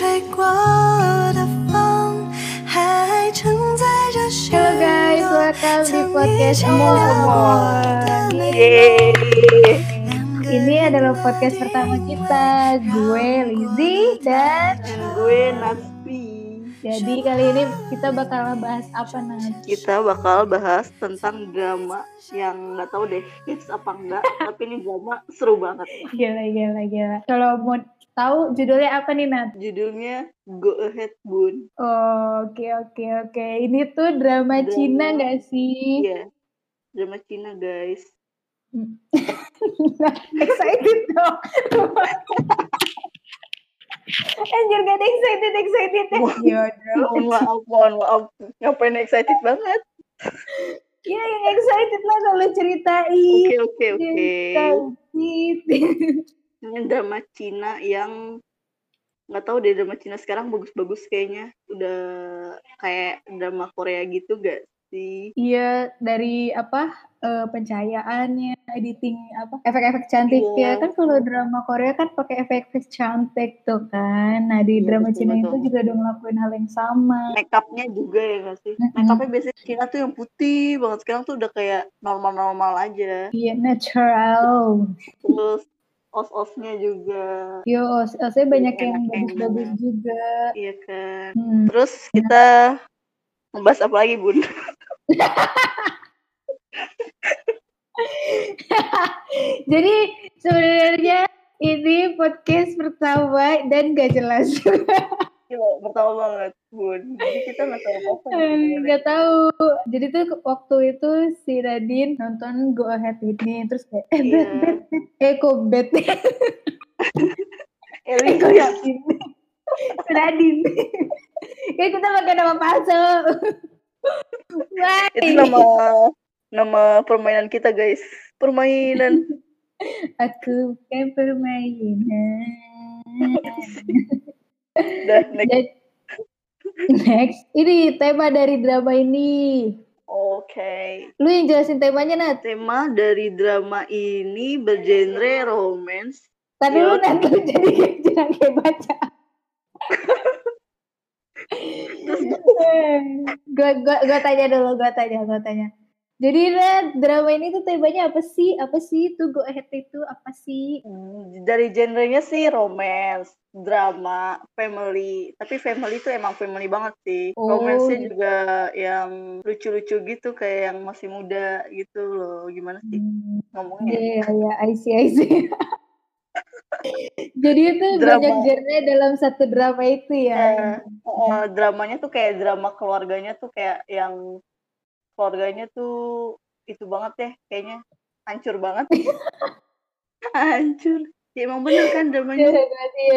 吹过的风，还承载着许 Halo guys, 多 welcome di 曾一 podcast 起 Omong 聊过 Omong. 的美 Yeay. 两个 Ini adalah podcast pertama kita, gue Lizzie dan Gue Nasfi. jadi kali ini kita bakal bahas apa Nat? Kita bakal bahas tentang drama yang nggak tahu deh hits apa enggak, tapi ini drama seru banget. Gila, gila, gila. Kalau mau tahu judulnya apa nih Nat? Judulnya Go Ahead Bun. Oh, Oke, oke, oke. Ini tuh drama Drama. Cina gak sih? Iya. Drama Cina guys. excited dong. Anjir gak ada excited, excited. Ya Mohon maaf, mohon maaf. Ngapain excited banget? Ya yang excited lah kalau ceritain. Oke oke oke. Excited. Drama Cina yang nggak tahu deh drama Cina sekarang bagus-bagus kayaknya. Udah kayak drama Korea gitu gak sih? Iya dari apa eh, pencahayaannya, editing apa efek-efek cantik ya Iya. kan kalau drama Korea kan pakai efek-efek cantik tuh kan. Nah di Iya, drama betul, Cina itu betul. juga udah ngelakuin hal yang sama. make upnya juga ya nggak sih? Mm-mm. Make upnya biasanya Cina tuh yang putih banget sekarang tuh udah kayak normal-normal aja. Iya natural. Terus os-osnya juga, Yo, os- osnya banyak yang bagus-bagus juga. iya kan. Hmm. Terus kita ngebahas apa lagi bun? Jadi sebenarnya ini podcast pertama dan gak jelas. Gila, pertama banget bun. Jadi kita nggak tahu apa apa. Gak tahu. Jadi tuh waktu itu si Radin nonton Go Ahead ini terus kayak eh Iya. bet bet bet. eh kok bet eh kok kayak Radin kayak kita pakai nama palsu itu nama nama permainan kita guys. Permainan. aku bukan permainan. Udah next. Next, ini tema dari drama ini. Oke. Lu yang jelasin temanya, Nat. Tema dari drama ini bergenre romance. Tapi lu Nat, lu jadi jangan kayak baca. gua, gua, gua tanya dulu, gua tanya, gua tanya. Jadi Nat, drama ini tuh temanya apa sih? Apa sih itu Go Ahead itu apa sih? dari genrenya sih romance, drama, family. Tapi family itu emang family banget sih. Oh, Romance-nya gitu. juga yang lucu-lucu gitu kayak yang masih muda gitu loh. Gimana sih Hmm, ngomongnya? Iya, iya, I see, I see. Jadi itu Drama. banyak genre dalam satu drama itu ya. Eh, eh, dramanya tuh kayak drama keluarganya tuh kayak yang keluarganya tuh itu banget ya kayaknya hancur banget. hancur. Ya emang bener kan Iya, dramanya iya,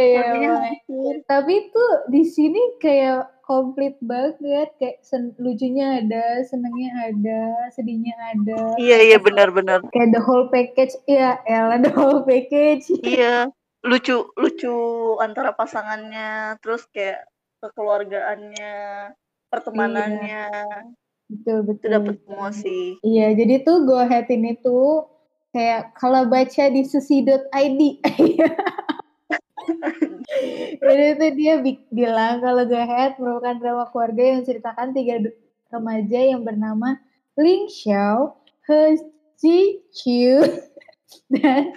iya, iya. hancur. Tapi tuh di sini kayak komplit banget, kayak sen- lucunya ada, senengnya ada, sedihnya ada, Iya iya benar-benar. kayak the whole package. Iya, Ella the whole package. Iya, lucu lucu antara pasangannya, terus kayak kekeluargaannya, pertemanannya, Betul itu betul. dapat sih. Iya, jadi tuh Go Ahead ini tuh kayak kalau baca di susi.id. Jadi tuh dia bi- bilang kalau Go Ahead merupakan drama keluarga yang menceritakan tiga remaja yang bernama Ling Xiao, He Ji Qiu, dan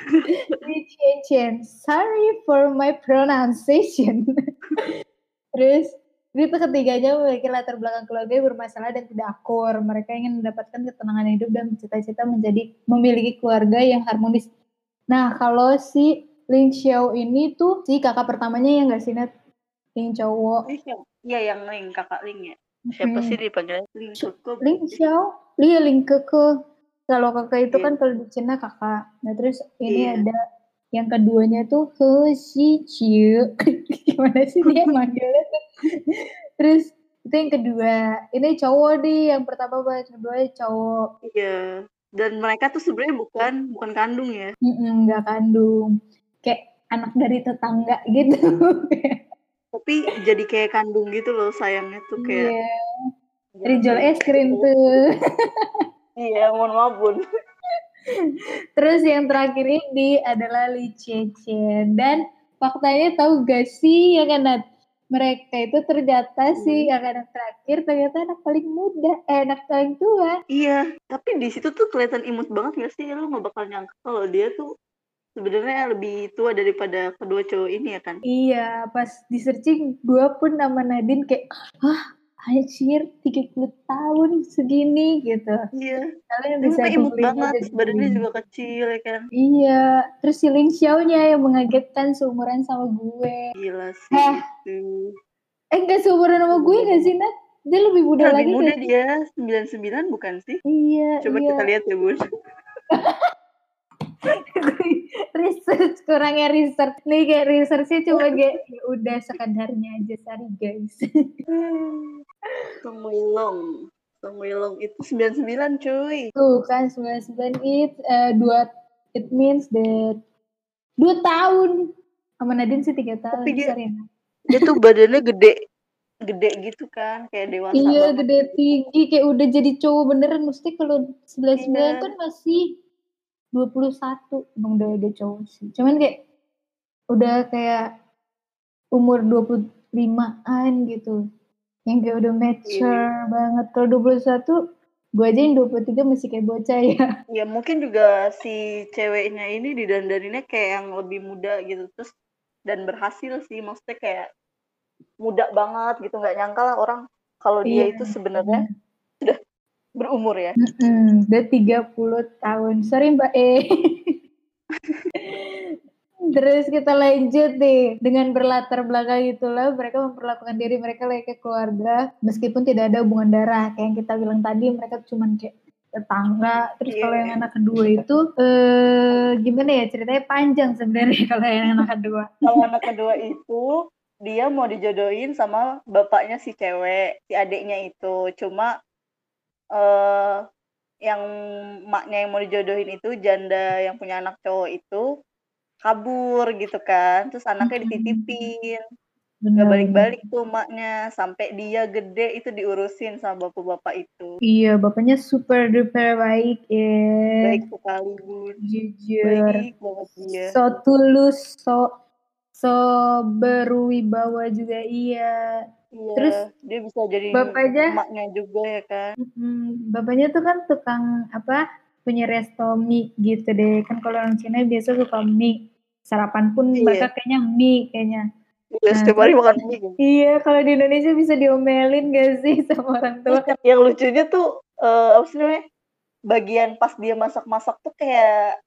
Li Qian Qian. Sorry for my pronunciation. Terus itu ketiganya memiliki latar belakang keluarga yang bermasalah dan tidak akur. Mereka ingin mendapatkan ketenangan hidup dan bercita-cita menjadi memiliki keluarga yang harmonis. Nah, kalau si Ling Xiao ini tuh si kakak pertamanya yang gak sih Nat? Ling cowok. Iya, yang Ling, kakak Ling ya. Siapa Hmm. sih dipanggilnya Ling cukup? Ling Xiao? Iya, Ling Keke. Kalau kakak itu Iya. kan kalau di Cina kakak. Nah, terus ini Iya. ada yang keduanya tuh He Qiu. Gimana sih dia manggilnya tuh? Terus itu yang kedua. Ini cowok nih, yang pertama yang kedua cowok. Iya. Dan mereka tuh sebenarnya bukan bukan kandung ya. Nggak kandung. Kayak anak dari tetangga gitu. Tapi jadi kayak kandung gitu loh sayangnya tuh kayak. Iya. Dari jual es krim tuh. Iya, mohon maaf bun. Terus yang terakhir ini adalah Li Dan faktanya tahu gak sih ya kan Nat? mereka itu ternyata Hmm. sih yang anak terakhir ternyata anak paling muda, eh anak paling tua. Iya, tapi di situ tuh kelihatan imut banget gak sih? Lu gak bakal nyangka kalau dia tuh sebenarnya lebih tua daripada kedua cowok ini ya kan? Iya, pas di searching gua pun nama Nadine kayak, hah anjir 30 tahun segini gitu. Iya, Kalian bisa imut banget, badannya juga kecil ya kan? Iya, terus si Ling Xiao-nya yang mengagetkan seumuran sama gue. Gila sih Heh. itu. Eh enggak seumuran sama gue gak sih Nat? Dia lebih muda Lebih lagi muda gak sih? dia, 99 bukan sih? Iya, Coba iya. kita lihat ya bun. research kurangnya research nih kayak researchnya cuma kayak ya udah sekadarnya aja sorry guys Song Weilong itu 99 cuy. tuh kan 99 it eh, dua it means that dua tahun sama Nadine sih tiga tahun Tapi dia- sorry Nat. Dia tuh badannya gede. Gede gitu kan, kayak dewasa iya banget. gede tinggi kayak udah jadi cowok beneran mesti kalau 99 Iya. kan masih 21 emang udah ada cowok sih cuman kayak udah kayak umur 25-an gitu yang kayak udah mature Iya. banget kalau 21 gue aja yang 23 masih kayak bocah ya Ya mungkin juga si ceweknya ini didandaninnya kayak yang lebih muda gitu terus dan berhasil sih maksudnya kayak muda banget gitu nggak nyangka lah orang kalau dia Iya. itu sebenarnya berumur ya. Mm-mm, udah 30 tahun sorry mbak E Terus kita lanjut nih. Dengan berlatar belakang itulah mereka memperlakukan diri mereka layaknya keluarga meskipun tidak ada hubungan darah. Kayak yang kita bilang tadi mereka cuman kayak tetangga. Terus Iya. kalau yang anak kedua itu eh gimana ya ceritanya? Panjang sebenarnya kalau yang anak kedua. Kalau anak kedua itu dia mau dijodohin sama bapaknya si cewek, si adiknya itu. Cuma eh yang maknya yang mau dijodohin itu janda yang punya anak cowok itu kabur gitu kan. Terus anaknya dititipin. Bener. Gak balik-balik tuh maknya sampai dia gede itu diurusin sama bapak-bapak itu. iya bapaknya super duper baik ya Baik sekali bun. jujur Baik banget dia. so tulus so so berwibawa juga iya Iya, terus dia bisa jadi bapaknya- juga ya kan. Mm, bapaknya tuh kan tukang apa punya resto mie gitu deh kan kalau orang Cina biasa suka mie sarapan pun Iya. mereka kayaknya mie kayaknya Iya, Nah, setiap hari makan mie. iya kalau di Indonesia bisa diomelin gak sih sama orang tua yang lucunya tuh eh, apa sih namanya? Bagian pas dia masak-masak tuh kayak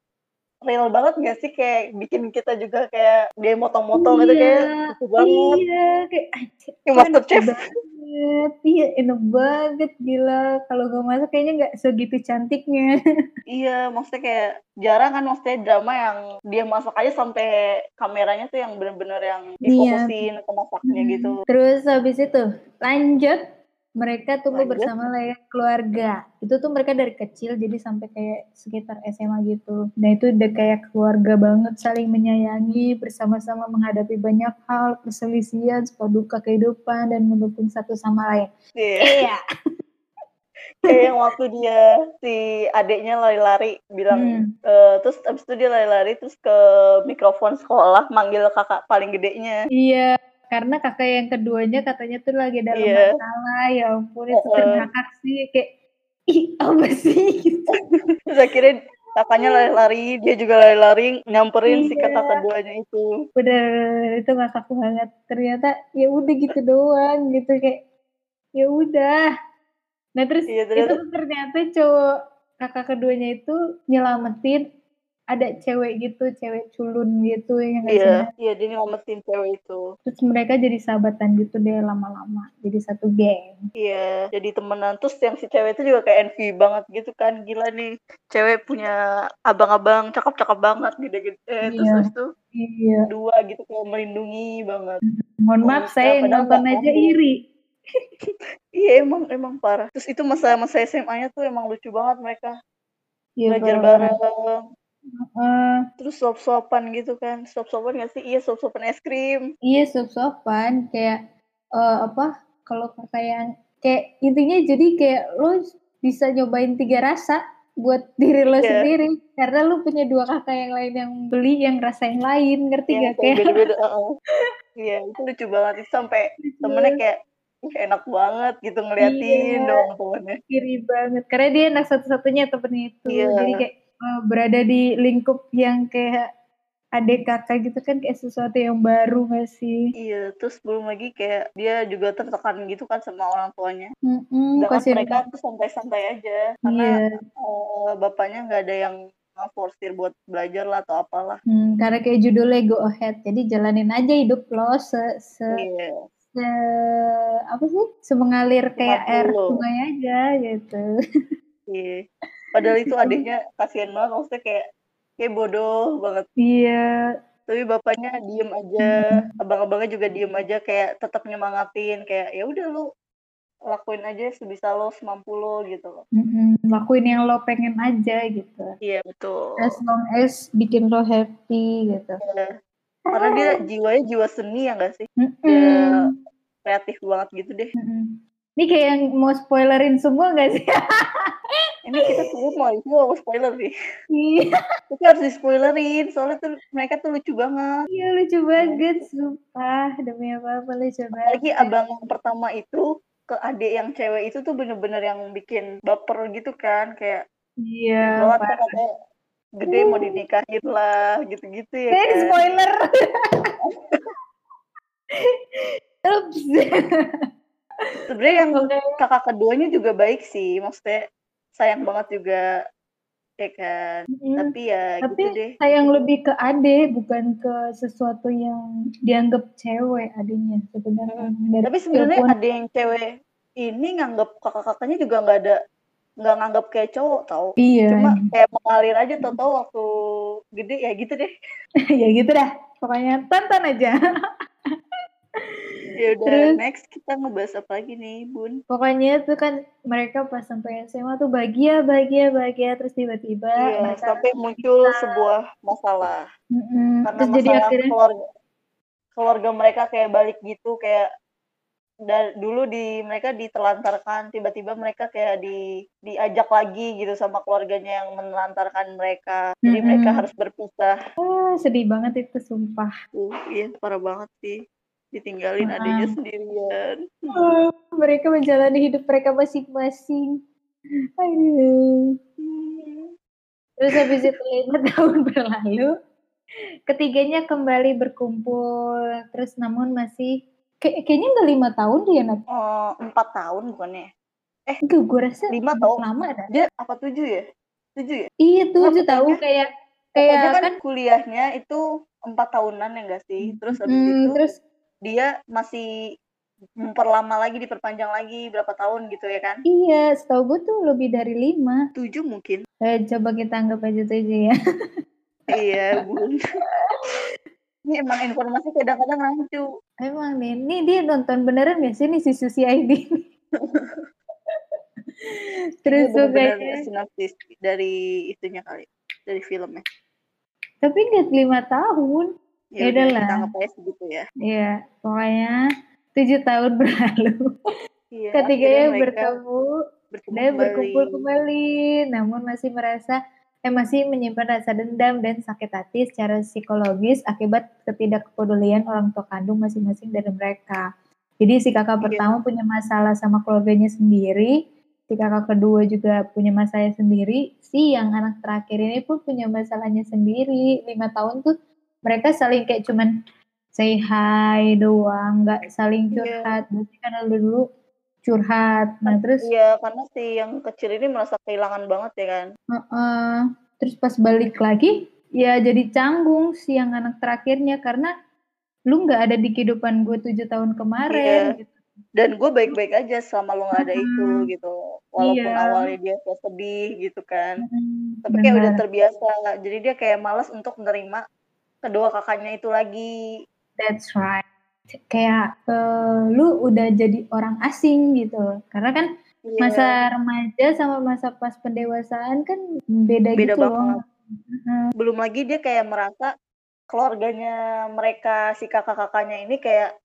real banget gak sih kayak bikin kita juga kayak dia motong-motong gitu Iya, kayak lucu banget. iya kayak anjir master chef. banget iya enak banget gila kalau gue masak kayaknya nggak segitu cantiknya Iya, maksudnya kayak jarang kan maksudnya drama yang dia masak aja sampai kameranya tuh yang bener-bener yang Iya. difokusin ke masaknya Hmm. gitu. Terus habis itu lanjut mereka tumbuh Lanjut. bersama layaknya keluarga. Itu tuh mereka dari kecil jadi sampai kayak sekitar SMA gitu. Nah itu udah kayak keluarga banget saling menyayangi bersama-sama menghadapi banyak hal perselisihan, suka duka kehidupan dan mendukung satu sama lain. Iya. Iya. kayak yang waktu dia si adeknya lari-lari bilang Hmm. eh, terus abis itu dia lari-lari terus ke mikrofon sekolah manggil kakak paling gedenya Iya. Karena kakak yang keduanya katanya tuh lagi dalam Iya. masalah. Ya ampun itu Heeh. kan kakak sih kayak ih apa sih gitu. terus akhirnya kakaknya lari-lari dia juga lari-lari nyamperin si Iya. kakak keduanya itu bener itu ngakak banget ternyata ya udah gitu doang gitu kayak ya udah nah terus Iya, itu ternyata- tuh ternyata cowok kakak keduanya itu nyelamatin ada cewek gitu cewek culun gitu yang iya sengaja. iya dia ngomongin cewek itu. Terus mereka jadi sahabatan gitu deh lama-lama jadi satu geng. Iya jadi temenan. Terus yang si cewek itu juga kayak envy banget gitu kan gila nih. Cewek punya abang-abang cakep-cakep banget gede-gede eh, terus Iya. habis itu iya. dua gitu kayak melindungi banget. Mohon Oh, maaf iya, saya nonton aja iri. Iya emang emang parah. Terus itu masa masa SMA-nya tuh emang lucu banget mereka. Iya, belajar bareng Terus suap-suapan gitu kan. Suap-suapan gak sih? Iya suap-suapan es krim. Iya sop-sopan. Kayak eh, apa kalau kakak yang kayak intinya jadi kayak lo bisa nyobain tiga rasa buat diri lo Iya. sendiri. Karena lu punya dua kakak yang lain yang beli yang rasa yang lain. Ngerti yang gak kayak beda-beda iya itu lucu banget. Itu sampai temennya kayak "Ih, enak banget gitu ngeliatin Iya. doang temennya. Iri banget. Karena dia anak satu-satunya temennya itu. Iya. jadi kayak eh, berada di lingkup yang kayak adik kakak gitu kan kayak sesuatu yang baru gak sih? Iya terus belum lagi kayak dia juga tertekan gitu kan sama orang tuanya. Sedangkan kasihan mereka tuh santai-santai aja karena iya. eh, bapaknya nggak ada yang forsir buat belajar lah atau apalah. Hmm, karena kayak judulnya go ahead jadi jalanin aja hidup lo se, se, iya. se- apa sih? Semengalir kayak air sungai aja gitu. Iya padahal itu adiknya kasihan banget maksudnya kayak kayak bodoh banget. Iya. Tapi bapaknya diem aja abang-abangnya juga diem aja kayak tetap nyemangatin kayak ya udah lu lakuin aja sebisa lo semampu lo gitu loh. Mm-mm, lakuin yang lo pengen aja gitu. Iya betul. As long as bikin lo happy gitu. Iya. karena dia jiwanya jiwa seni ya gak sih? Dia kreatif banget gitu deh. Mm-mm. ini kayak yang mau spoilerin semua gak sih ini kita sebenarnya mau itu mau spoiler sih. Iya. Tapi harus di spoilerin soalnya tuh mereka tuh lucu banget. Iya, lucu banget sumpah. Demi apa apa lucu banget. Apalagi abang yang pertama itu ke adik yang cewek itu tuh bener-bener yang bikin baper gitu kan kayak iya parah. katanya gede mau dinikahin lah gitu-gitu ya kan. spoiler. Ups. sebenarnya yang kakak keduanya juga baik sih maksudnya sayang banget juga ya kan Mm, tapi ya Tapi gitu deh sayang lebih ke ade bukan ke sesuatu yang dianggap cewek adanya sebenarnya. Dari tapi sebenarnya ada yang cewek ini nganggap kakak-kakaknya juga nggak ada nggak nganggap kayak cowok tau iya. cuma kayak mengalir aja tau tau waktu gede ya gitu deh ya gitu dah. Pokoknya tonton aja. ya udah Terus? next kita ngebahas apa lagi nih bun Pokoknya itu kan mereka pas sampai SMA tuh bahagia, bahagia, bahagia terus tiba-tiba iya mereka sampai muncul sebuah masalah Mm-mm. karena terus jadi masalah akhirnya keluarga keluarga mereka kayak balik gitu kayak da- dulu di mereka ditelantarkan tiba-tiba mereka kayak di diajak lagi gitu sama keluarganya yang menelantarkan mereka jadi Mm-mm. mereka harus berpisah ah, sedih banget itu sumpah. uh, iya parah banget sih ditinggalin Ah. adiknya sendirian Ah, mereka menjalani hidup mereka masing-masing. Aduh. Terus habis itu lima tahun berlalu, ketiganya kembali berkumpul. Terus namun masih kayak kayaknya nggak lima tahun dia Nat. Oh, empat tahun bukannya Enggak, gue rasa Lima tau. lama dah. dia apa tujuh ya tujuh ya Iya tujuh Pokoknya- tahu kayak kayak kan, kan. kuliahnya itu empat tahunan ya enggak sih terus habis hmm, itu terus dia masih memperlama lagi diperpanjang lagi berapa tahun gitu ya kan iya, setahu gue tuh lebih dari lima. tujuh mungkin Eh, coba kita anggap aja tujuh ya. iya bun ini emang informasi kadang-kadang rancu Emang nih, ini dia nonton beneran gak sih nih si Susi ID? Terus bener-bener kayaknya, sinopsis dari itunya kali dari filmnya tapi nggak lima tahun. Ya udah Yaudahlah. kita anggap aja segitu ya Iya, pokoknya tujuh tahun berlalu. iya, Ketiganya akhirnya mereka bertemu bertemu dan berkumpul kembali, namun masih merasa eh masih menyimpan rasa dendam dan sakit hati secara psikologis akibat ketidakpedulian orang tua kandung masing-masing dari mereka. Jadi si kakak Iya. pertama punya masalah sama keluarganya sendiri, si kakak kedua juga punya masalahnya sendiri, si yang anak terakhir ini pun punya masalahnya sendiri. Lima tahun tuh mereka saling kayak cuman say hi doang, nggak saling Iya. curhat. Berarti karena lu dulu curhat, nah terus Iya, karena si yang kecil ini merasa kehilangan banget ya kan. Heeh. terus pas balik lagi ya jadi canggung si yang anak terakhirnya karena lu nggak ada di kehidupan gue tujuh tahun kemarin Iya. gitu. Dan gue baik-baik aja selama lo nggak ada itu Mm-mm. gitu. Walaupun Iya. awalnya dia sedih gitu kan. Mm, Tapi kayak udah benar. terbiasa. Jadi dia kayak malas untuk menerima kedua kakaknya itu lagi. That's right. Kayak eh, lu udah jadi orang asing gitu. Karena kan Iya, masa remaja sama masa pas pendewasaan kan beda, beda gitu banget. loh. Belum lagi dia kayak merasa keluarganya mereka si kakak-kakaknya ini kayak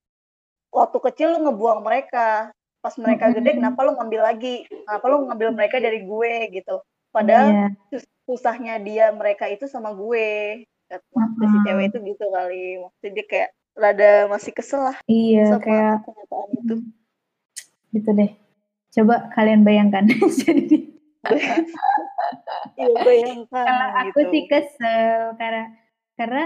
waktu kecil lu ngebuang mereka. Pas mereka gede kenapa lu ngambil lagi? Kenapa lu ngambil mereka dari gue gitu. padahal sus- susahnya dia mereka itu sama gue maksudnya si cewek itu gitu kali maksudnya dia kayak rada masih kesel lah Iya, sama kayak kenyataan itu gitu deh. Coba kalian bayangkan. Jadi iya bayangkan kalau aku gitu sih kesel karena karena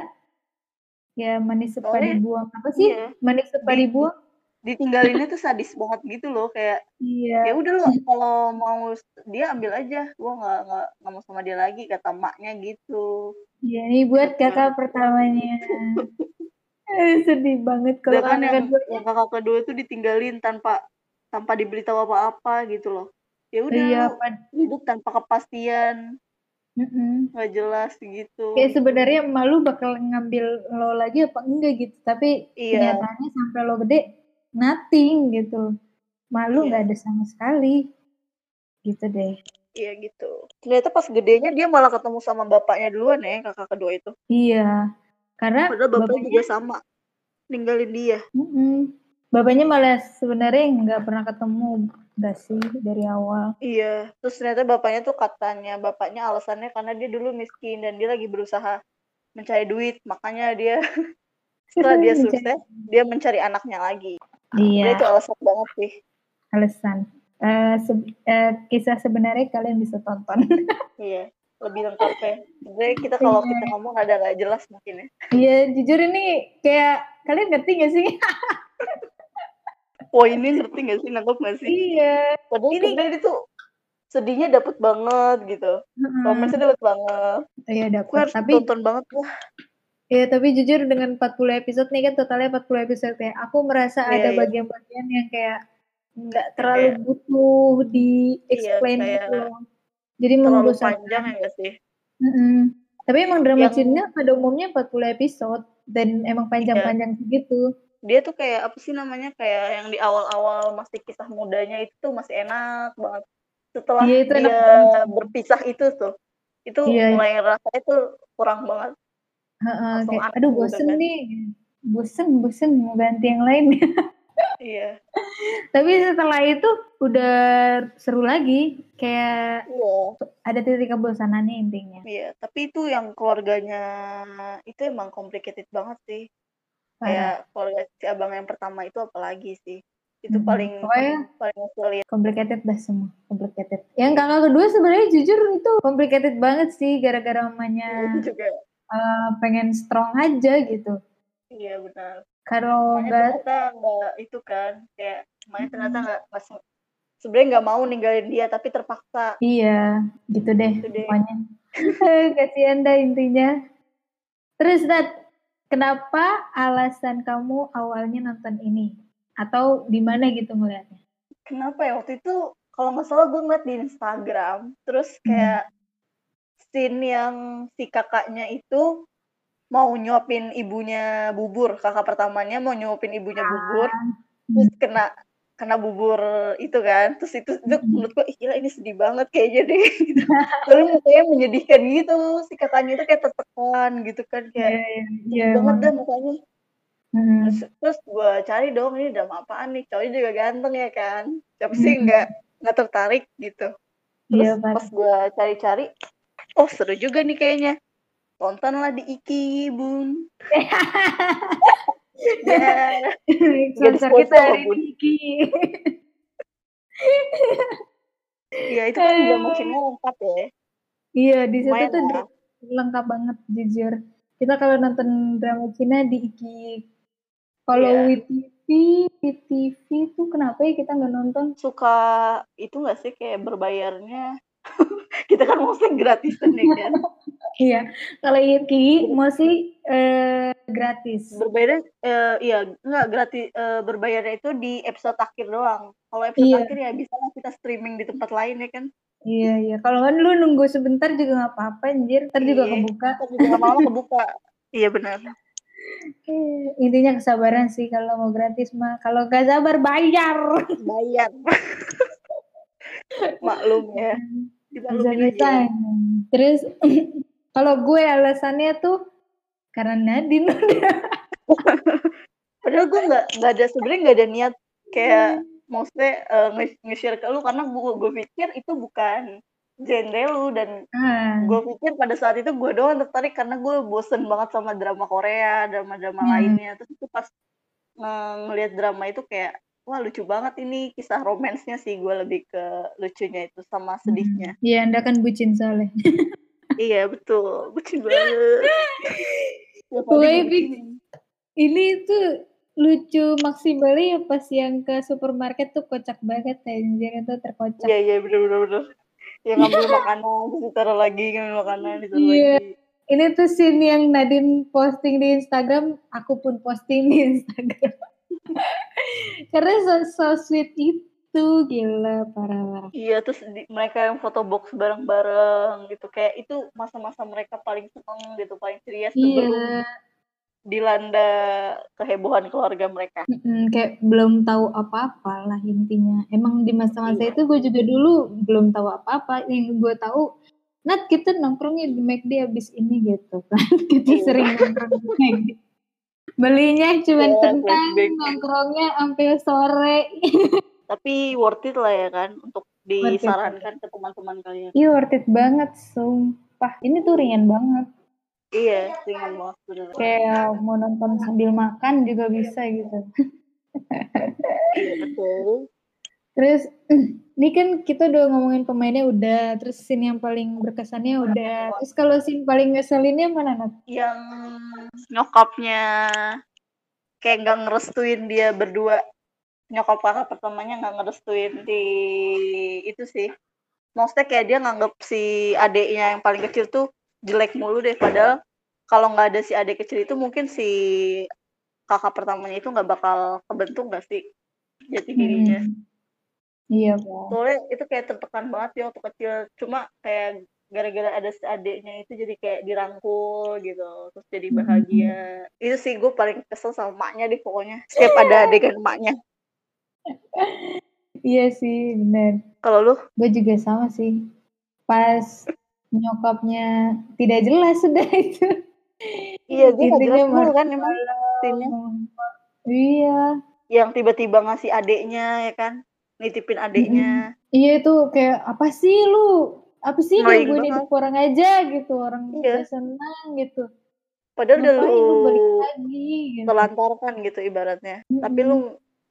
ya manis suka Soalnya- dibuang apa sih? iya Manis suka Di- dibuang? ditinggalinnya tuh sadis banget gitu loh kayak ya Iya. udah lo kalau mau dia ambil aja gua nggak nggak nggak mau sama dia lagi kata maknya gitu Iya, ini buat kakak pertamanya. Eh, Sedih banget kalau kakak yang, keduanya. yang kakak kedua tuh ditinggalin tanpa tanpa diberitahu apa-apa gitu loh ya udah Iya, hidup tanpa kepastian Mm-mm. nggak jelas gitu Kayak sebenarnya malu bakal ngambil lo lagi apa enggak gitu. Tapi Iya. kenyataannya sampai lo gede nothing gitu. Malu Iya. nggak ada sama sekali. Gitu deh. Iya gitu ternyata pas gedenya dia malah ketemu sama bapaknya duluan ya kakak kedua itu Iya. Karena padahal bapaknya bapaknya, juga sama ninggalin dia Mm-mm. bapaknya malah sebenarnya nggak pernah ketemu nggak sih dari awal. iya terus ternyata bapaknya tuh katanya bapaknya alasannya karena dia dulu miskin dan dia lagi berusaha mencari duit makanya dia setelah dia sukses dia mencari anaknya lagi Iya. Dia itu alasan banget sih Alasan. Eh, se- eh, kisah sebenarnya kalian bisa tonton. iya lebih lengkap ya sebenarnya kita kalau Iya. kita ngomong ada nggak jelas mungkin ya Iya, jujur ini kayak kalian ngerti gak sih? poinnya ngerti nggak sih nangkep nggak sih iya. padahal Ini- sebenarnya itu sedihnya dapet banget gitu romansnya dapet banget Iya harus Tapi tonton banget lah ya tapi jujur dengan 40 episode nih kan totalnya 40 episode ya. Aku merasa Iya, ada iya. bagian-bagian yang kayak nggak terlalu butuh di explain Iya, kayak gitu loh. Jadi terlalu membosankan. panjang ya sih Mm-mm. Tapi emang drama Yang- Cina pada umumnya 40 episode dan emang panjang-panjang gitu. dia tuh kayak apa sih namanya kayak yang di awal-awal masih kisah mudanya itu tuh masih enak banget setelah Iya, itu dia enak berpisah itu tuh itu Iya. mulai rasanya tuh kurang banget Heeh, Langsung kayak aduh gitu bosen kan. nih. Bosen, bosen mau ganti yang lain. iya Tapi setelah itu udah seru lagi. Kayak iya ada titik kebosanannya intinya. iya tapi itu yang keluarganya itu emang complicated banget sih kayak keluarga si abang yang pertama itu apalagi sih itu Mhm. paling Pokoknya- paling ngeselin Complicated dah semua. Complicated. Yang kakak kedua sebenarnya jujur itu complicated banget sih. Gara-gara mamanya itu juga eh, pengen strong aja gitu. iya benar Kalau ternyata nggak itu kan kayak makanya ternyata nggak nggak se- sebenarnya nggak mau ninggalin dia tapi terpaksa Iya, gitu deh Gitu deh. pokoknya. Kasihan dah intinya. Terus Nat, kenapa alasan kamu awalnya nonton ini? Atau di mana gitu ngeliatnya? kenapa ya waktu itu kalau nggak salah gue ngeliat di Instagram terus kayak scene yang si kakaknya itu mau nyuapin ibunya bubur kakak pertamanya mau nyuapin ibunya bubur terus kena kena bubur itu kan terus itu, itu menurut gue "Ih, gila ini sedih banget kayaknya deh gitu. Lalu mukanya menyedihkan gitu si kakaknya itu kayak tertekan gitu kan kayak Iya, sedih iya, banget dah mukanya Hmm. terus, terus gue cari dong ini drama apaan nih cowoknya juga ganteng ya kan tapi sih Hmm. nggak nggak tertarik gitu terus Iya, Pak. pas gue cari-cari oh seru juga nih kayaknya tontonlah di Iki bun ya Sponsor kita hari ini Ki. ya itu kan drama Cina lengkap ya Iya, di situ tuh lah lengkap banget jujur. Kita kalau nonton drama Cina di Iki. Kalau Iya. WeTV, WeTV tuh kenapa ya kita nggak nonton? suka itu nggak sih kayak berbayarnya kita kan mostly gratisan ya kan Iya, kalau Iki masih eh, gratis. berbayarnya eh, iya nggak gratis eh, berbayarnya itu di episode akhir doang kalau episode Iya. akhir ya bisa lah kita streaming di tempat lain ya kan Iya, iya. Kalau kan lu nunggu sebentar juga nggak apa-apa, anjir. Ntar juga Iya. kebuka. Ntar juga lama-lama kebuka iya benar Eh, intinya kesabaran sih kalau mau gratis mah. Kalau gak sabar bayar. bayar maklum ya dimaklumin Bisa-bisa. aja Terus kalau gue alasannya tuh karena Nadine padahal gue nggak nggak ada sebenarnya nggak ada niat kayak maksudnya eh, nge- nge-share ke lu karena gue gue pikir itu bukan genre lu dan Ah, gue pikir pada saat itu gue doang tertarik karena gue bosen banget sama drama Korea drama-drama Hmm. lainnya. Terus itu pas nge- ngelihat drama itu kayak wah lucu banget ini kisah romansnya sih gue lebih ke lucunya itu sama sedihnya Iya, anda kan bucin soalnya. iya betul bucin banget Ya, gue. Ini tuh lucu maksimalnya ya pas yang ke supermarket tuh kocak banget anjir itu terkocak. iya iya bener bener bener yang ngambil makanan ditaruh lagi ngambil makanan ditaruh Iya. lagi Ini tuh scene yang Nadine posting di Instagram, aku pun posting di Instagram. Karena so, so sweet itu, gila parah parah. Iya, terus di- mereka yang foto box bareng-bareng gitu. Kayak itu masa-masa mereka paling seneng gitu, paling ceria sebelum Iya, dilanda kehebohan keluarga mereka. mm, kayak belum tahu apa-apa lah intinya. Emang di masa-masa Iya. itu gue juga dulu belum tahu apa-apa. Yang gue tahu, Nat kita nongkrongnya di McD abis ini gitu kan. kita Iya. sering nongkrong di McD. Belinya cuma kentang, flashback. nongkrongnya sampai sore. Tapi worth it lah ya kan untuk disarankan ke teman-teman kalian. Iya worth it banget, sumpah. Ini tuh ringan banget. Iya, ringan banget bener. Kayak mau nonton sambil makan juga bisa gitu. Iya, betul. Terus ini kan kita udah ngomongin pemainnya udah, terus scene yang paling berkesannya udah. Terus kalau scene paling ngeselinnya mana Nat? Yang nyokapnya kayak nggak ngerestuin dia berdua. Nyokap kakak pertamanya nggak ngerestuin di itu sih. Maksudnya kayak dia nganggep si adeknya yang paling kecil tuh jelek mulu deh. Padahal kalau nggak ada si adek kecil itu mungkin si kakak pertamanya itu nggak bakal kebentuk nggak sih jati dirinya. Hmm. Iya. Soalnya itu kayak tertekan banget ya waktu kecil. Cuma kayak gara-gara ada si adeknya itu jadi kayak dirangkul gitu. Terus jadi Hmm. bahagia. Itu sih gue paling kesel sama emaknya deh pokoknya. Setiap ada adegan emaknya. Iya sih, bener. Kalau lu? Gue juga sama sih. Pas nyokapnya tidak jelas sudah itu. Iya, dia nggak Intinya jelas marah. kan emang scene-nya. Iya. Yang tiba-tiba ngasih adeknya ya kan. Nitipin adeknya. Iya itu kayak apa sih lu? Apa sih gangguin banget. hidup orang aja gitu, orang Iya. udah senang gitu. Padahal udah lu balik lu lagi gitu. telantarkan gitu ibaratnya. Tapi Mm-mm. lu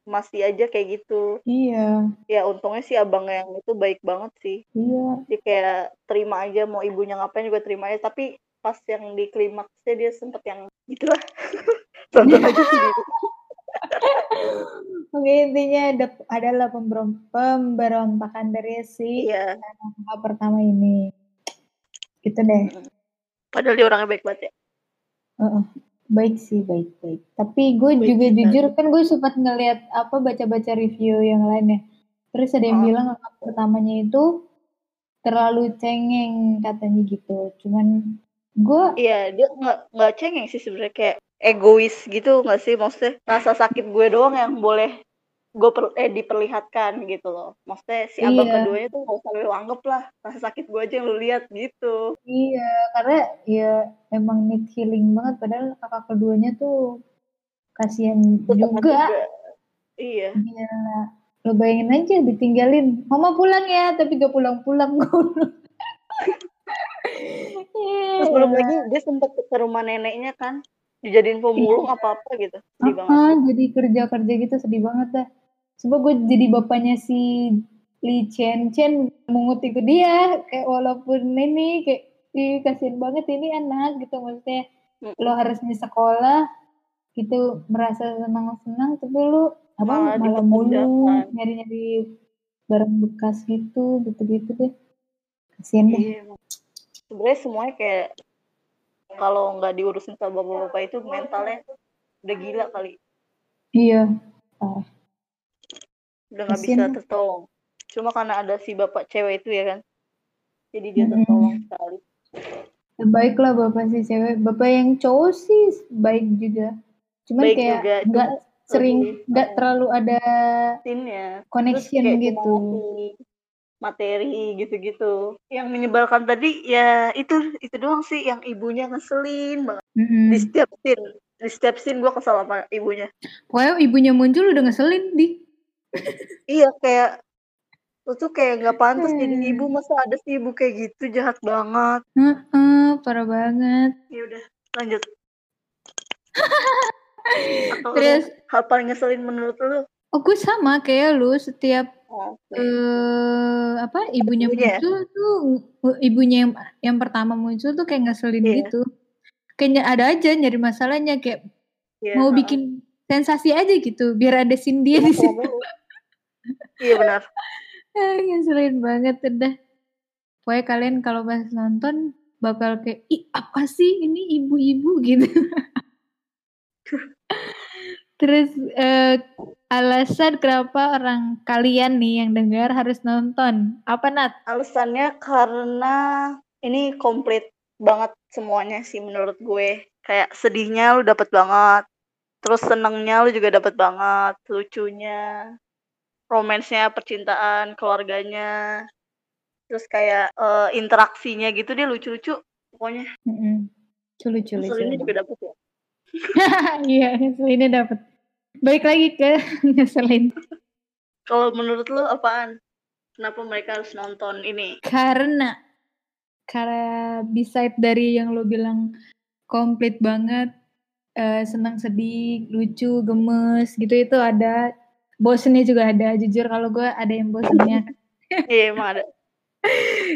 masih aja kayak gitu. Iya, Ya untungnya sih abang yang itu baik banget sih. iya. dia kayak terima aja mau ibunya ngapain juga terima aja tapi pas yang di klimaksnya dia sempet yang gitulah tonton aja sendiri Oke intinya ada adalah pemberontakan dari si iya pertama ini. Gitu deh. padahal dia orangnya baik banget ya Heeh. Baik sih, baik baik. Tapi gue Baik juga sekali. jujur kan gue sempat ngeliat apa baca-baca review yang lainnya. Terus ada yang Oh. bilang kakak pertamanya itu terlalu cengeng katanya gitu. Cuman gue iya dia nggak nggak cengeng sih sebenarnya kayak egois gitu nggak sih maksudnya rasa sakit gue doang yang boleh gue per, eh diperlihatkan gitu loh maksudnya si abang Iya. keduanya tuh gak usah lu anggap lah rasa sakit gue aja yang lu lihat gitu iya karena ya emang need healing banget. Padahal kakak keduanya tuh kasihan Tetep juga. iya Gila. Lo bayangin aja ditinggalin. Mama pulang ya, tapi gak pulang-pulang. terus belum lagi dia sempet ke rumah neneknya kan dijadiin pemulung apa apa gitu sedih banget Ah, jadi kerja-kerja gitu sedih banget dah. Coba gue jadi bapaknya si Li Chen Chen mungut itu dia. Kayak walaupun ini kayak Ih, kasihan banget ini anak gitu maksudnya. Mm. Lo harusnya sekolah gitu merasa senang-senang tapi lu apa Malah malah mulu nyari-nyari barang bekas gitu gitu-gitu deh. Kasihan deh. Iya. Sebenarnya semuanya kayak kalau nggak diurusin sama bapak-bapak itu mentalnya udah gila kali, Iya. udah nggak bisa tertolong. Cuma karena ada si bapak cewek itu ya kan, jadi dia tertolong sekali. Baik lah bapak si cewek. Bapak yang cowok sih baik juga. Cuman Baik kayak nggak cuma sering nggak terlalu ada connection kayak gitu. Materi gitu-gitu. Yang menyebalkan tadi ya itu itu doang sih yang ibunya ngeselin banget. Mm-mm. Di setiap scene, di setiap scene gue kesel sama ibunya. Pokoknya ibunya muncul udah ngeselin di. Iya kayak Lu tuh kayak nggak pantas jadi Hmm. ibu, masa ada sih ibu kayak gitu, jahat banget. Heeh, parah banget. Ya udah, lanjut. Terus, hal paling ngeselin menurut lu? Oh gue sama kayak lu setiap Oh, oke. eh apa ibunya Ibunya ya? muncul tuh ibunya yang yang pertama muncul tuh kayak ngeselin Iya. gitu. Kayaknya ada aja nyari masalahnya kayak Iya, mau bikin sensasi aja gitu biar ada scene dia di situ. Iya benar. Ah, ngeselin banget udah. Pokoknya kalian kalau pas nonton bakal kayak ih apa sih ini ibu-ibu gitu. Terus eh, alasan kenapa orang kalian nih yang dengar harus nonton apa Nat? Alasannya karena ini komplit banget semuanya sih menurut gue. Kayak sedihnya lu dapet banget. Terus senengnya lu juga dapet banget. Lucunya, romansnya, percintaan, keluarganya. Terus kayak eh, interaksinya gitu dia lucu-lucu. Pokoknya culu ngeselinnya culu. juga dapet ya. Iya ngeselinnya dapet. Balik lagi ke ngeselin. Kalau menurut lu apaan? Kenapa mereka harus nonton ini? Karena karena beside dari yang lo bilang komplit banget, eh, senang sedih, lucu, gemes gitu itu ada. Bosennya juga ada. Jujur kalau gue ada yang bosennya. Iya emang ada.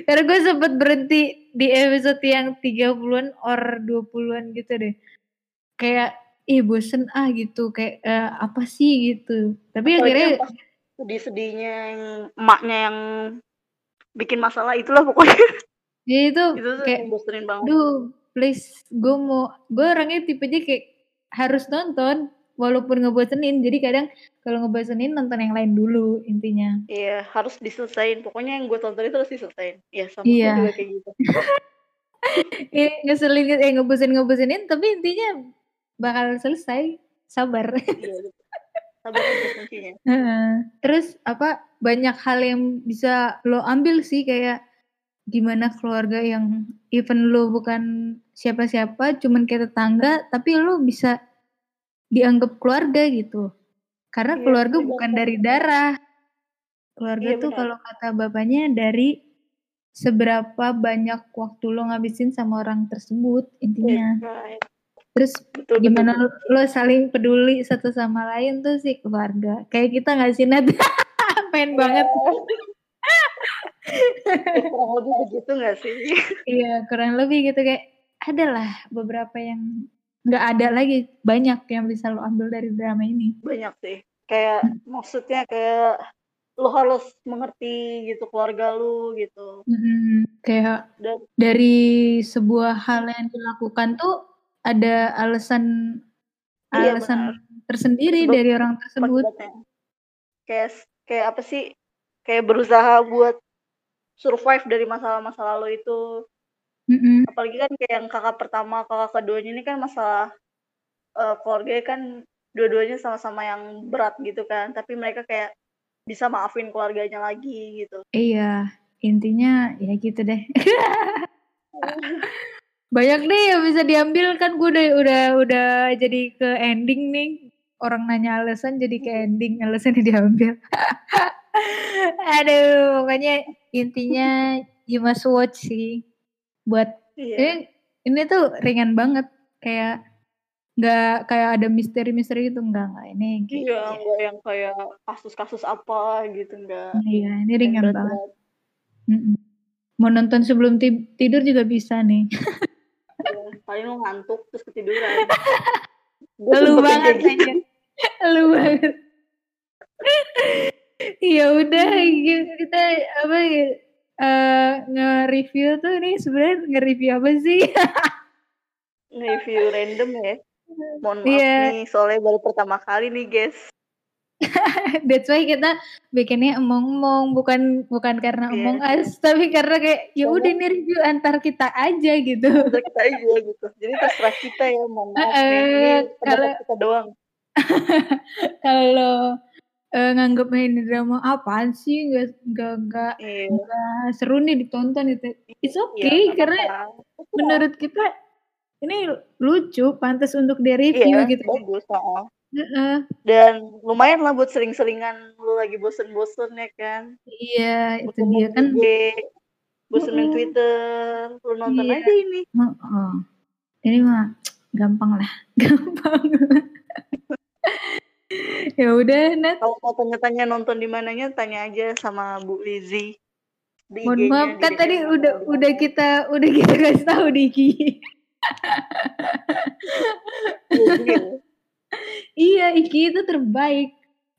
Karena gue sempet berhenti di episode yang 30-an or 20-an gitu deh. Kayak ih bosen ah gitu kayak eh, apa sih gitu. Tapi Apalagi akhirnya sedih-sedihnya yang emaknya yang bikin masalah itulah pokoknya. ya itu itu kayak bosenin banget. Duh, please, gue mau, gue orangnya tipenya kayak harus nonton, walaupun ngebosenin. Jadi kadang kalau ngebosenin nonton yang lain dulu intinya. Iya, harus diselesain. Pokoknya yang gue tonton itu harus diselesain. Iya, sama Iya. juga kayak gitu. Eh, ngeselin, eh ngebosenin ngebosenin, tapi intinya bakal selesai. Sabar. Iya, gitu. Sabar aja kuncinya. Heeh. Terus apa banyak hal yang bisa lo ambil sih kayak gimana keluarga yang even lo bukan siapa-siapa, cuman kayak tetangga, tapi lo bisa dianggap keluarga gitu. Karena Iya, keluarga bener bukan dari darah. Keluarga Iya, tuh kalau kata bapaknya dari seberapa banyak waktu lo ngabisin sama orang tersebut intinya. Right. Terus Betul, gimana betul. lo, lo saling peduli satu sama lain tuh sih keluarga. Kayak kita nggak sih Nat? Main banget. Ya, kurang lebih begitu gak sih? Iya kurang lebih gitu kayak adalah beberapa yang nggak ada lagi banyak yang bisa lo ambil dari drama ini. Banyak sih. Kayak maksudnya kayak lo harus mengerti gitu keluarga lu gitu. Mm-mm. Kayak Dan dari sebuah hal yang dilakukan tuh ada alasan Iya, alasan tersendiri Sebab- dari orang tersebut. Kayak kayak apa sih? Kayak berusaha buat survive dari masalah-masalah lo itu. Mm-mm. Apalagi kan kayak yang kakak pertama, kakak keduanya ini kan masalah eh, keluarganya kan dua-duanya sama-sama yang berat gitu kan. Tapi mereka kayak bisa maafin keluarganya lagi gitu. Iya, intinya ya gitu deh. Banyak deh yang bisa diambil kan gue udah udah udah jadi ke ending nih. Orang nanya alasan jadi ke ending alasannya diambil. Aduh, pokoknya intinya you must watch sih. Buat Iya. ini ini tuh ringan banget kayak nggak kayak ada misteri-misteri gitu enggak enggak ini kayak- Iya, enggak yang kayak kasus-kasus apa gitu enggak. iya ini ringan banget. Mm-mm. mau nonton sebelum ti- tidur juga bisa nih Paling lo ngantuk terus ketiduran. Gue lu banget gitu. aja lu banget ya udah gitu, kita apa ya eh, nge-review tuh nih sebenarnya nge-review apa sih Review random ya. Mohon maaf Iya. nih, soalnya baru pertama kali nih guys. That's why kita bikinnya emong-emong bukan bukan karena Iya. emong us tapi karena kayak ya udah ini review antar kita aja gitu. Udah kita aja gitu. Jadi terserah kita ya, nih. Eh, Ini pendapat kalau- kita doang. Kalau eh, nganggapnya ini drama apaan sih nggak nggak nggak nggak seru nih ditonton itu. It's Iya, okay nggak karena apa-apa. menurut kita ini lucu, pantas untuk di review Iya, gitu. bagus. heeh. Dan lumayan lah buat sering-seringan lu lagi bosen-bosen ya kan. Iya, itu Bosen dia kan. Bosen main Mm-mm. Twitter, lu nonton Iya. aja ini. Heeh. Ini mah gampang lah, gampang. ya udah, Nat. Kalau mau tanya-tanya nonton di mananya, tanya aja sama Bu Lizzy. Mohon maaf, kan tadi udah udah kita udah kita kasih tahu Diki. Iya, Iki itu terbaik.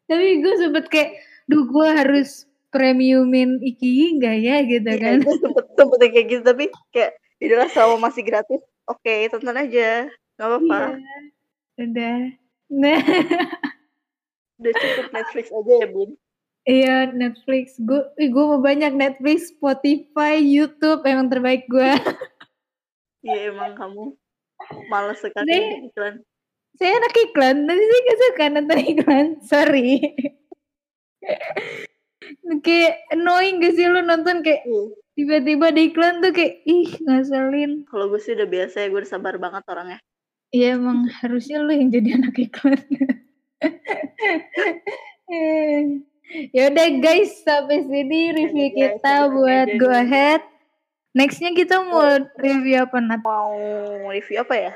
Tapi gue sempet kayak, duh gue harus premiumin Iki enggak ya gitu Iya, kan. gue sempet sempet kayak gitu tapi kayak itulah selama masih gratis. Oke, tonton aja. Gak apa-apa. Iya. Udah. Nah, Udah cukup Netflix aja ya, Bun. iya Netflix. Gue gue mau banyak Netflix, Spotify, YouTube emang terbaik gue. Iya, emang kamu males sekali iklan. Saya anak iklan, nanti saya gak suka nonton iklan, sorry. kayak annoying gak sih lu nonton kayak Iya. tiba-tiba ada iklan tuh kayak ih ngaselin. Kalau gue sih udah biasa ya, gue udah sabar banget orangnya. Iya emang harusnya lu yang jadi anak iklan. ya udah guys sampai sini review Udah, guys, kita segitu buat go ahead. Nextnya kita mau review apa Nat? Mau review apa ya?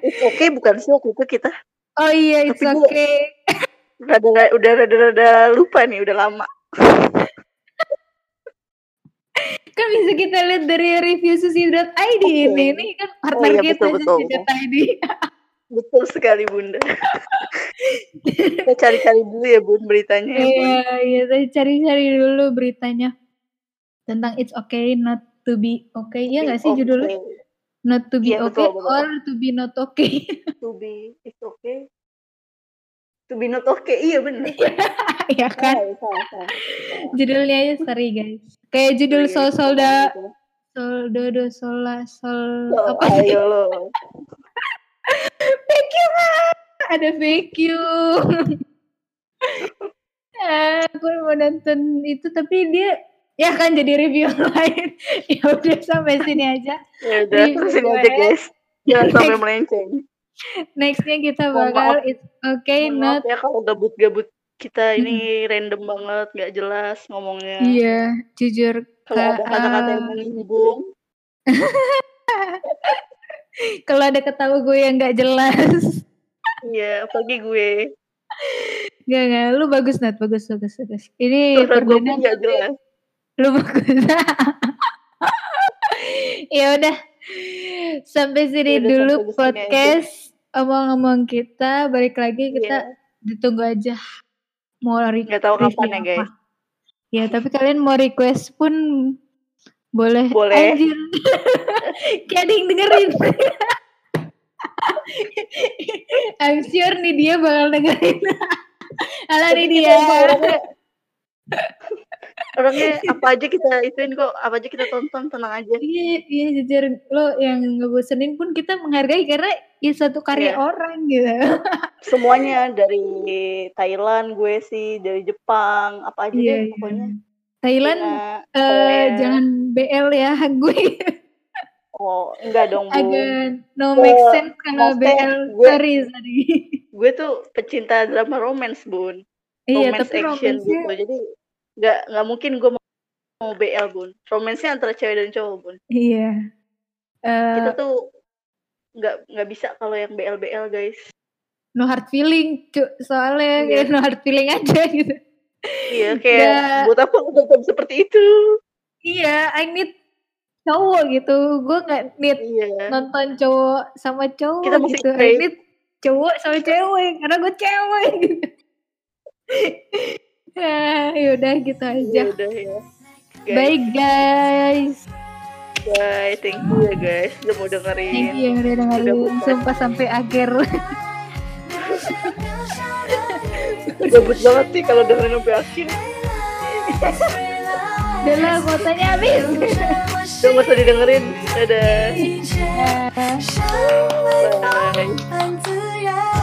It's okay bukan sih waktu itu kita Oh iya it's Tapi gua- okay. rada udah rada rada lupa nih udah lama. Kan bisa kita lihat dari review susi.id Oke. ini. Ini kan partner iya, kita betul, betul, susi.id. Betul sekali Bunda. Kita cari-cari dulu ya Bun beritanya. ya. Iya, iya, saya cari-cari dulu beritanya tentang it's okay not to be okay. Iya nggak sih Oke. judulnya? Not to be Iya, okay betul, betul. or to be not okay. To be it's okay. To be not okay. Iya bener. ya kan? Salah, salah, salah. Judulnya aja sorry guys. Kayak judul Iya, Sol Solda gitu. Sol Dodo Sola Sol Oh, apa sih? ayo lo. Thank you Kak. Ada thank you. Ah, aku mau nonton itu tapi dia ya kan jadi review lain. ya udah sampai sini aja. Ya udah, Review terusin aja gue. guys. Jangan sampai Next. melenceng. Nextnya kita bakal it's okay not ya kalau gabut-gabut kita ini random banget, nggak jelas ngomongnya. iya jujur Kalau ada kata-kata yang ah, menyinggung, kalau ada ketawa gue yang nggak jelas iya, apalagi gue. Gak, gak, lu bagus Nat, bagus, bagus, bagus. Ini gue pun perdana tapi jelas. Lu bagus. ya udah, sampai sini Ya udah, dulu sampai podcast omong-omong kita. Balik lagi kita Iya. ditunggu aja mau re- Nggak tahu kapan ya guys. Ya, tapi kalian mau request pun boleh. Boleh. Anjir. Kayak ada yang dengerin. I'm sure nih dia bakal dengerin. Halo nih dia. Orangnya, apa aja kita ituin kok, apa aja kita tonton tenang aja. Iya, iya jujur lo yang ngebosenin pun kita menghargai karena ya satu karya Iya. orang gitu. Semuanya dari Thailand gue sih, dari Jepang, apa aja Iya, deh pokoknya. Thailand Cina, eh Korea. jangan BL ya gue Oh, enggak dong, Bu. agak no Oh, make sense kalau maksudnya BL gue- sorry sorry. Gue tuh pecinta drama romance, Bun. iya Romance tapi action gitu. Jadi nggak nggak mungkin gue mau, mau BL, Bun. Romance-nya antara cewek dan cowok, Bun. iya. Eh, Kita tuh nggak nggak bisa kalau yang BL BL, guys. no hard feeling cu soalnya Iya. kayak no hard feeling aja gitu. Iya, kayak Nggak- buat apa tonton seperti itu? Iya, I need cowok gitu. Gue nggak need Iya. nonton cowok sama cowok Kita gitu. I need cowok sama cewek karena gue cewek gitu ya yaudah gitu aja. Yaudah, ya. guys. bye guys. Bye. Thank you ya guys. Udah mau dengerin. Thank you yang udah dengerin. Udah sumpah sampai akhir. Gabut banget sih kalau dengerin sampai akhir. Udah lah kuotanya habis. Udah gak usah didengerin. Dadah. Bye.